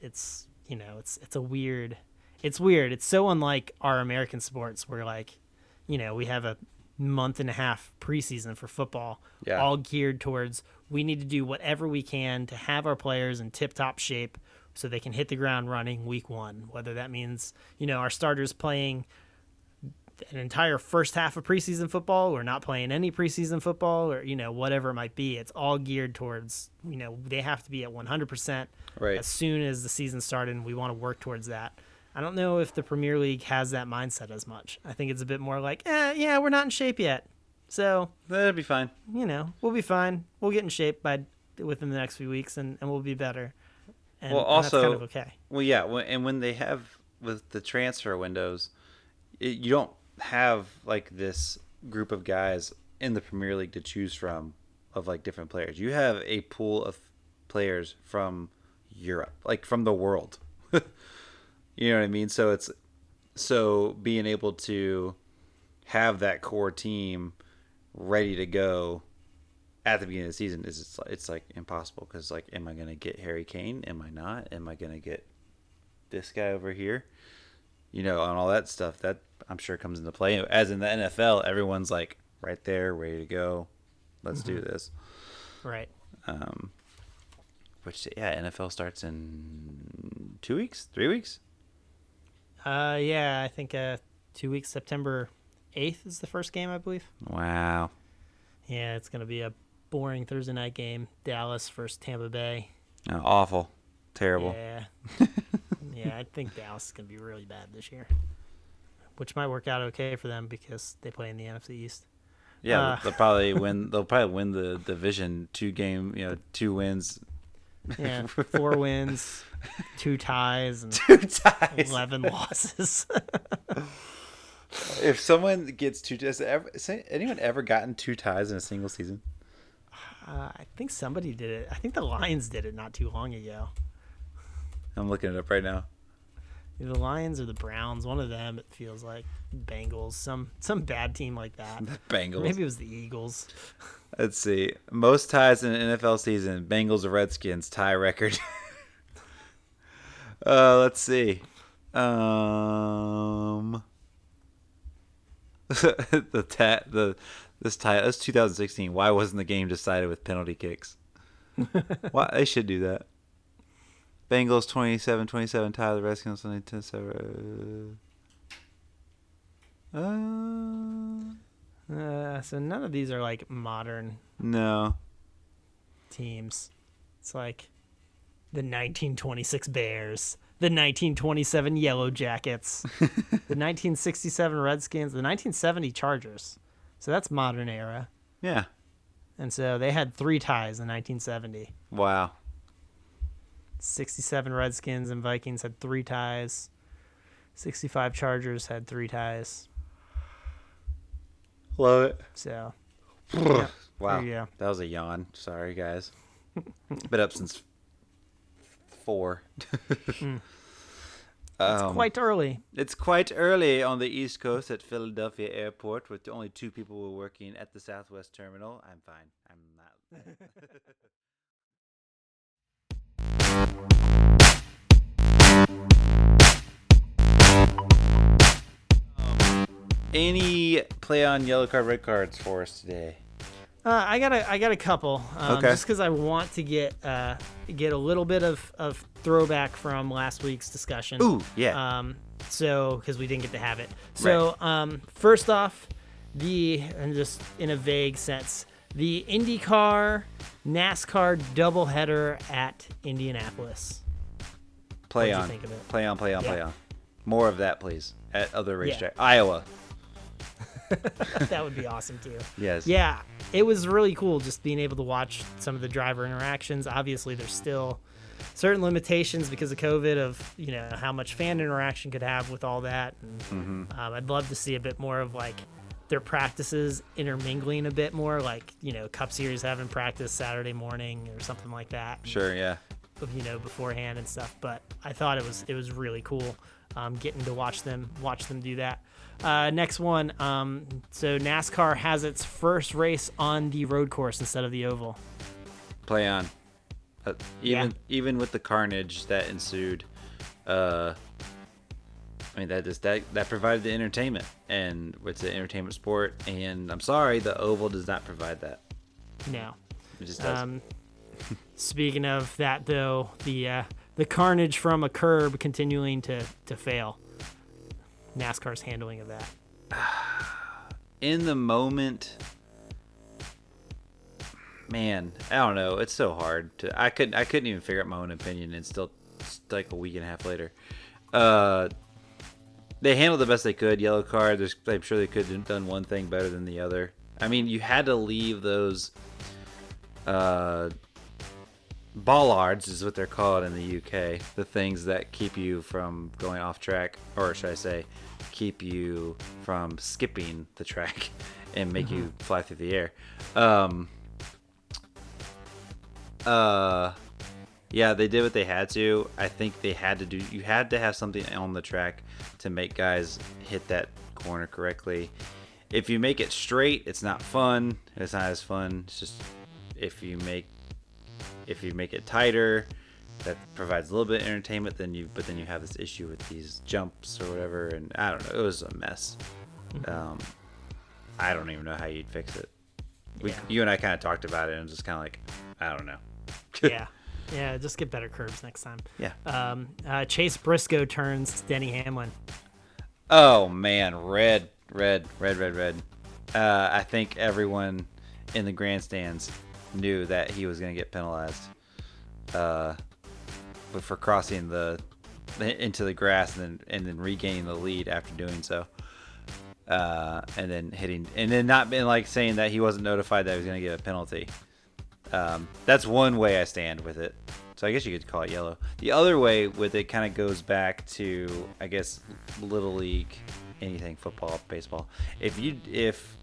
it's you know it's it's a weird it's weird it's so unlike our american sports where like you know we have a month and a half preseason for football Yeah. all geared towards we need to do whatever we can to have our players in tip top shape so they can hit the ground running week one whether that means you know our starters playing an entire first half of preseason football or not playing any preseason football or you know whatever it might be. It's all geared towards you know they have to be at 100% Right. as soon as the season started and we want to work towards that. I don't know if the premier league has that mindset as much. I think it's a bit more like eh, yeah we're not in shape yet so That'd be fine. you know we'll be fine we'll get in shape by within the next few weeks and, and we'll be better and, Well, that's kind also- of okay Well, yeah, and when they have with the transfer windows, it, you don't have like this group of guys in the Premier League to choose from of like different players. You have a pool of players from Europe, like from the world. you know what I mean? So it's so being able to have that core team ready to go at the beginning of the season is it's, it's like impossible because like am i going to get harry kane? Am i not? Am i going to get this guy over here? You know and all that stuff that i'm sure comes into play. As in the nfl everyone's like right there ready to go. Let's do this. Right. Um which yeah nfl starts in two weeks? Three weeks? Uh yeah i think uh two weeks september 8th is the first game i believe wow yeah it's gonna be a boring thursday night game dallas versus tampa bay Oh, awful terrible Yeah. yeah, I think Dallas is going to be really bad this year. Which might work out okay for them because they play in the NFC East. yeah uh, they'll probably win they'll probably win the division two game you know two wins Yeah, four wins, two ties, and two ties 11 losses. If someone gets two, has ever, has anyone ever gotten two ties in a single season? uh, I think somebody did it. I think the Lions did it not too long ago. I'm looking it up right now. The Lions or the Browns, one of them. It feels like Bengals, some some bad team like that. The Bengals. Maybe it was the Eagles. Let's see. Most ties in an NFL season. Bengals or Redskins tie record. uh, let's see. Um, the tat the this tie that's 2016. Why wasn't the game decided with penalty kicks? Why they should do that. Bengals 27-27 tie the Redskins 10-7. Uh, Uh, so none of these are like modern no. teams. It's like the 1926 Bears, the 1927 Yellow Jackets, the 1967 Redskins, the 1970 Chargers. So that's modern era. Yeah. And so they had three ties in 1970. Wow. 67 Redskins and Vikings had three ties. 65 Chargers had three ties. Love it. So Wow. Go. That was a yawn. Sorry, guys. Been up since four. it's Um, quite early. it's quite early on the East Coast at Philadelphia Airport with only two people were working at the Southwest Terminal. I'm fine. I'm not. Um, Any play on yellow card, red cards for us today? Uh, I got a I got a couple. Um, Okay. Just because I want to get uh, get a little bit of, of throwback from last week's discussion. Ooh, yeah. Um, so because we didn't get to have it. So um, first off, the and just in a vague sense, the IndyCar NASCAR doubleheader at Indianapolis. play on. think of it? Play on, play on, play on. More of that, please. At other Yeah. racetrack. Iowa. that would be awesome too. Yes. Yeah, it was really cool just being able to watch some of the driver interactions. Obviously, there's still certain limitations because of COVID of you know how much fan interaction could have with all that. And, Mm-hmm. um, I'd love to see a bit more of like their practices intermingling a bit more, like you know Cup Series having practice Saturday morning or something like that Sure, yeah. you know beforehand and stuff but i thought it was it was really cool um, getting to watch them watch them do that. Uh, next one. Um, so NASCAR has its first race on the road course instead of the oval. Play on. Uh, even even with the carnage that ensued, uh, I mean that just that that provided the entertainment, and it's an entertainment sport. And I'm sorry, the oval does not provide that. No. It just does. Um, speaking of that, though, the uh, the carnage from a curb continuing to to fail. NASCAR's handling of that. in the moment man i don't know. It's so hard to i couldn't i couldn't even figure out my own opinion and still like a week and a half later. Uh they handled the best they could. Yellow card There's, i'm sure they could have done one thing better than the other. I mean you had to leave those uh bollards is what they're called in the uk the things that keep you from going off track or should i say keep you from skipping the track and make you fly through the air um uh, yeah, they did what they had to. I think they had to do. You had to have something on the track to make guys hit that corner correctly. If you make it straight, it's not fun. It's not as fun. It's just if you make if you make it tighter, that provides a little bit of entertainment. Then you but then you have this issue with these jumps or whatever, and I don't know. It was a mess. Um, I don't even know how you'd fix it. We, Yeah. You and I kind of talked about it, and just kind of like, I don't know. yeah, yeah. Just get better curbs next time. Yeah. Um, uh, Chase Briscoe turns Denny Hamlin. Oh man, red, red, red, red, red. Uh, I think everyone in the grandstands knew that he was going to get penalized, uh, for crossing the, into the grass and then and then regaining the lead after doing so, uh, and then hitting and then not being like saying that he wasn't notified that he was going to get a penalty. Um, that's one way I stand with it. So I guess you could call it yellow. The other way with it kind of goes back to I guess little league, anything football, baseball. If you if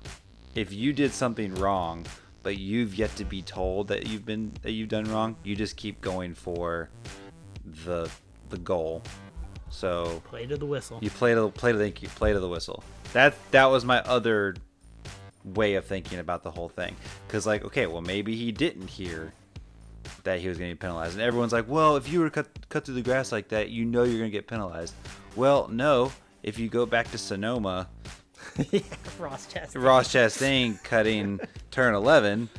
if you did something wrong, but you've yet to be told that you've been that you've done wrong, you just keep going for the the goal. So Play to the whistle. you play to play to the you play to the whistle. That that was my other way of thinking about the whole thing. Because like, okay, well maybe he didn't hear that he was going to be penalized, and everyone's like, well, if you were cut cut through the grass like that, you know you're going to get penalized. Well, no. If you go back to Sonoma, yeah, Ross Chastain. Ross Chastain cutting turn 11,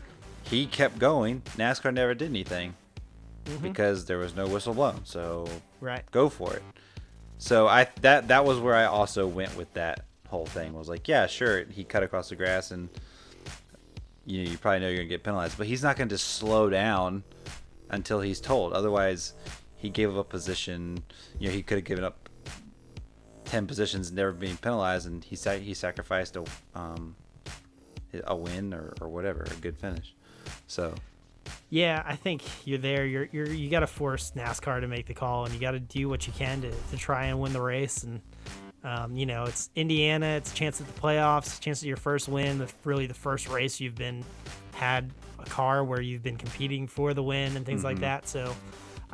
he kept going. NASCAR never did anything because there was no whistle blown. So Right. go for it. So I that that was where I also went with that whole thing. Was like, yeah, sure, he cut across the grass, and you know, you probably know you're gonna get penalized, but he's not gonna just slow down until he's told. Otherwise, he gave up a position. You know, he could have given up ten positions, and never being penalized, and he sa- he sacrificed a um a win or, or whatever, a good finish. So Yeah, I think you're there. You're you're you got to force NASCAR to make the call, and you got to do what you can to, to try and win the race. And um, you know, it's Indiana. It's a chance at the playoffs. Chance at your first win. The, really, the first race you've been had a car where you've been competing for the win and things like that. So.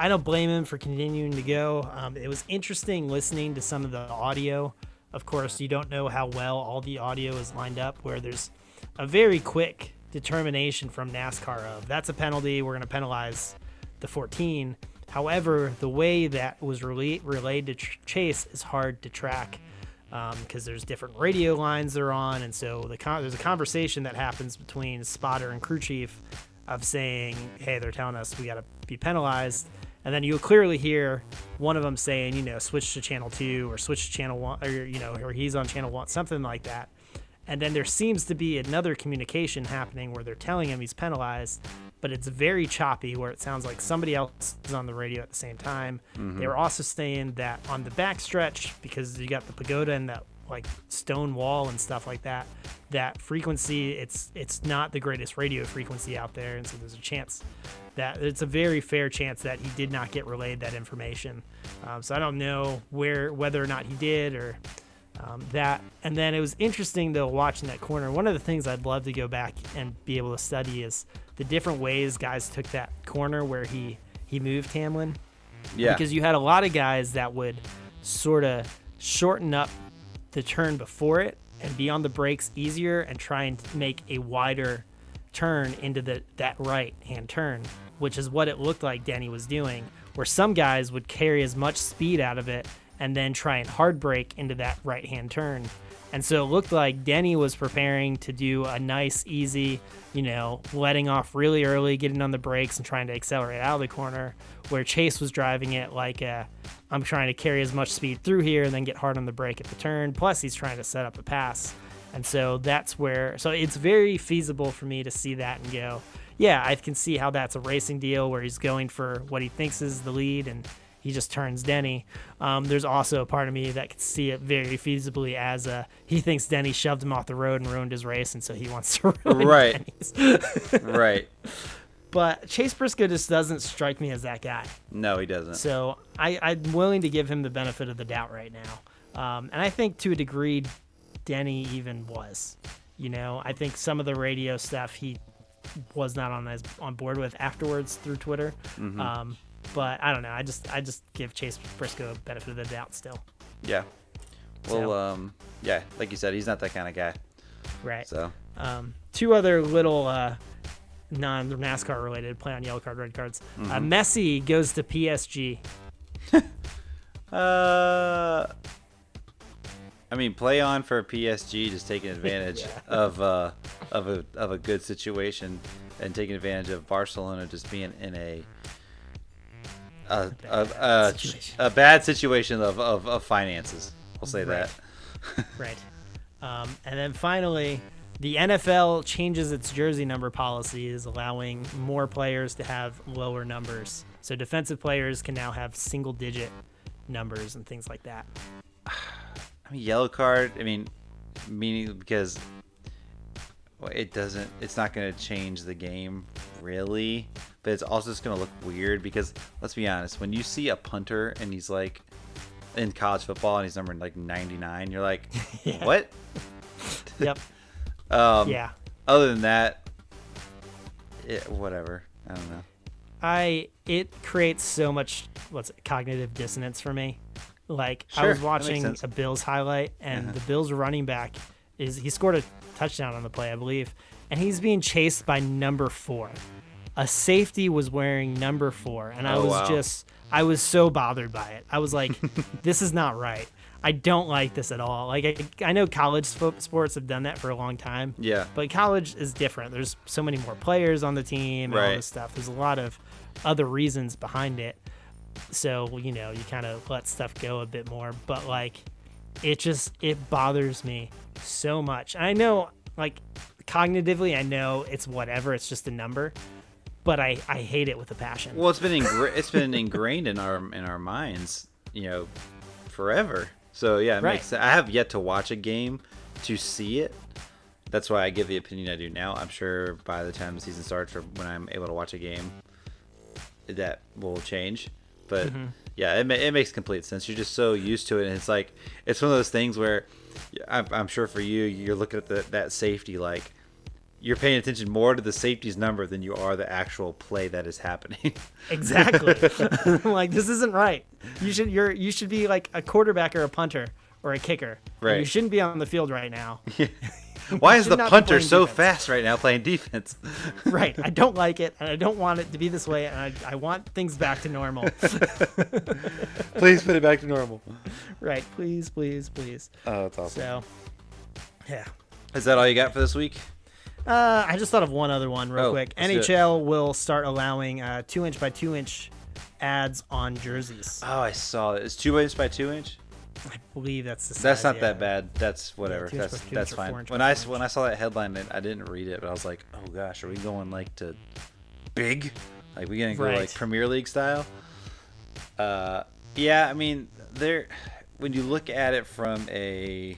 I don't blame him for continuing to go. Um, it was interesting listening to some of the audio. Of course, you don't know how well all the audio is lined up, where there's a very quick determination from NASCAR of that's a penalty. We're going to penalize the 14. However, the way that was rela- relayed to Ch- Chase is hard to track um, because there's different radio lines they're on, and so the con- there's a conversation that happens between spotter and crew chief of saying, "Hey, they're telling us we got to be penalized." And then you'll clearly hear one of them saying, you know, switch to channel two or switch to channel one, or, you know, or he's on channel one, something like that. And then there seems to be another communication happening where they're telling him he's penalized, but it's very choppy where it sounds like somebody else is on the radio at the same time. They were also saying that on the back stretch, because you got the pagoda and that like stone wall and stuff like that, that frequency it's it's not the greatest radio frequency out there, and so there's a chance that it's a very fair chance that he did not get relayed that information. Um, so I don't know where whether or not he did or um, that. And then it was interesting though watching that corner. One of the things I'd love to go back and be able to study is the different ways guys took that corner where he he moved Hamlin yeah, because you had a lot of guys that would sort of shorten up the turn before it and be on the brakes easier and try and make a wider turn into the that right hand turn, which is what it looked like Danny was doing, where some guys would carry as much speed out of it and then try and hard brake into that right hand turn. And so it looked like Denny was preparing to do a nice, easy, you know, letting off really early, getting on the brakes and trying to accelerate out of the corner, where Chase was driving it like a, I'm trying to carry as much speed through here and then get hard on the brake at the turn. Plus, he's trying to set up a pass. And so that's where, so it's very feasible for me to see that and go, yeah, I can see how that's a racing deal where he's going for what he thinks is the lead and he just turns Denny. Um, there's also a part of me that could see it very feasibly as a, he thinks Denny shoved him off the road and ruined his race, and so he wants to ruin Right. Right. But Chase Briscoe just doesn't strike me as that guy. No, he doesn't. So I, I'm willing to give him the benefit of the doubt right now. Um, and I think to a degree, Denny even was. You know, I think some of the radio stuff he was not on as on board with afterwards through Twitter. Mm-hmm. Um, but I don't know. I just I just give Chase Briscoe a benefit of the doubt still. yeah. Well, So- um, yeah, like you said, he's not that kind of guy. Right. So, Um, two other little uh, non NASCAR related play on yellow card, red cards. Mm-hmm. Uh, Messi goes to PSG. uh, I mean, play on for PSG, just taking advantage of uh, of a of a good situation and taking advantage of Barcelona just being in a a a, bad a, situation. a bad situation of, of, of finances. I'll say Right. that. Right. Um, and then finally, the NFL changes its jersey number policies, allowing more players to have lower numbers. So defensive players can now have single digit numbers and things like that. I mean, yellow card. I mean, meaning because it doesn't. It's not going to change the game really, but it's also just going to look weird because let's be honest. When you see a punter and he's like in college football and he's number like 99, you're like, Yeah. what? Yep. Um, yeah. Other than that, it, whatever. I don't know. I it creates so much what's it, cognitive dissonance for me. Like I was watching a Bills highlight and Uh-huh. the Bills running back is he scored a touchdown on the play, I believe, and he's being chased by number 4. A safety was wearing number 4 and I Oh, was wow. just I was so bothered by it. I was like this is not right. I don't like this at all. Like I, I know college fo- sports have done that for a long time. Yeah. But college is different. There's so many more players on the team and All this stuff. There's a lot of other reasons behind it. So, you know, you kind of let stuff go a bit more. But like it just it bothers me so much. I know like cognitively I know it's whatever, it's just a number. But I, I hate it with a passion. Well, it's been ingra- it's been ingrained in our in our minds, you know, forever. So yeah, it Right. makes sense. I have yet to watch a game to see it. That's why I give the opinion I do now. I'm sure by the time the season starts, or when I'm able to watch a game, that will change. But Mm-hmm. yeah, it, ma- it makes complete sense. You're just so used to it, and it's like it's one of those things where I'm, I'm sure for you, you're looking at the, that safety like you're paying attention more to the safety's number than you are the actual play that is happening. Exactly. like this isn't right. You should you're you should be like a quarterback or a punter or a kicker. Right. You shouldn't be on the field right now. Why is the punter so defense. fast right now playing defense? right. I don't like it and I don't want it to be this way and I, I want things back to normal. Please put it back to normal. right. Please, please, please. Oh, that's awesome. So yeah. Is that all you got for this week? Uh, I just thought of one other one real Oh, quick. let's do it. NHL will start allowing uh, two inch by two inch ads on jerseys. Oh, I saw it. It's two inch by two inch. I believe that's the size, That's not yeah. that bad. That's whatever. inch that's that's inch or four fine. When I when I saw that headline, I- I didn't read it, but I was like, oh gosh, are we going like to big? Like we gonna go like Premier League style? Uh, yeah. I mean, there. When you look at it from a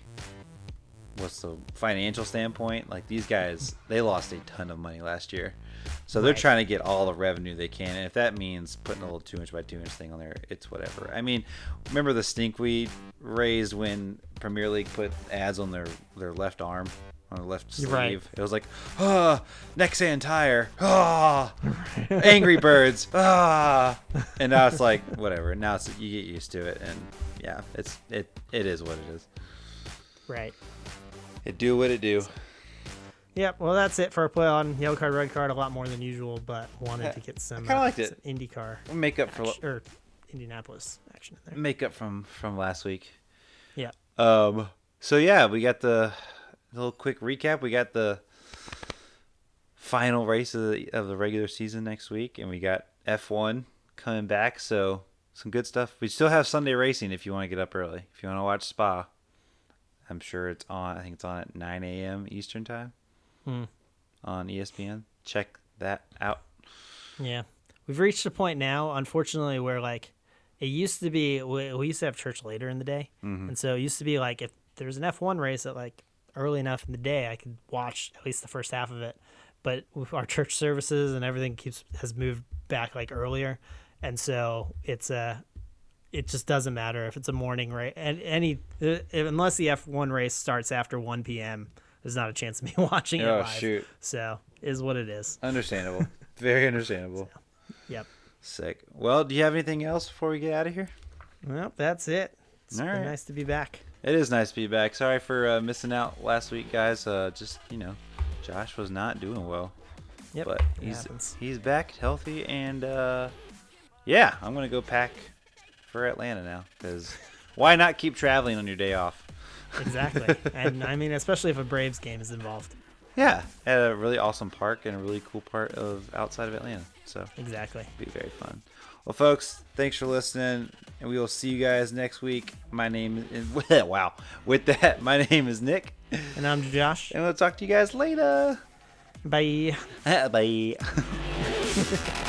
what's the financial standpoint, like these guys, they lost a ton of money last year. So they're Right. trying to get all the revenue they can, and if that means putting a little two inch by two inch thing on there, it's whatever. I mean, remember the stink we raised when Premier League put ads on their their left arm, on their left sleeve. Right. It was like, ah, Nexen tire, ah, Angry Birds, ah, and now it's like whatever. Now it's you get used to it, and yeah, it's it it is what it is. Right. It do what it do. Yep. Well, that's it for our play on yellow card, red card. A lot more than usual, but wanted Yeah, to get some. kinda uh, liked it. IndyCar Make up for action, or Indianapolis action in there. make up from from last week. Yeah. Um. So yeah, we got the little quick recap. We got the final race of the of the regular season next week, and we got F1 coming back. So some good stuff. We still have Sunday racing if you want to get up early. If you want to watch Spa, I'm sure it's on. I think it's on at 9 a.m. Eastern time Hmm. on ESPN. Check that out. Yeah. We've reached a point now, unfortunately, where like it used to be. We, we used to have church later in the day, Mm-hmm. and so it used to be like if there was an F1 race at like early enough in the day, I could watch at least the first half of it. But with our church services and everything keeps has moved back like earlier, and so it's a. It just doesn't matter if it's a morning race, and any uh, unless the F1 race starts after 1 p.m. There's not a chance of me watching it Oh, live. shoot. So is what it is. Understandable. Very understandable. Yep. Sick. Well, do you have anything else before we get out of here? Well, that's it. It's All right. nice to be back. It is nice to be back. Sorry for uh, missing out last week, guys. Uh, just you know, Josh was not doing well, Yep. but he's happens. he's back healthy, and uh, yeah, I'm gonna go pack for Atlanta now because why not keep traveling on your day off? Exactly. and I mean, especially if a Braves game is involved. Yeah, at a really awesome park and a really cool part of outside of Atlanta. So Exactly. be very fun. Well, folks, thanks for listening, and we will see you guys next week. My name is wow. With that, my name is Nick, And I'm Josh. and we'll talk to you guys later. Bye. Bye.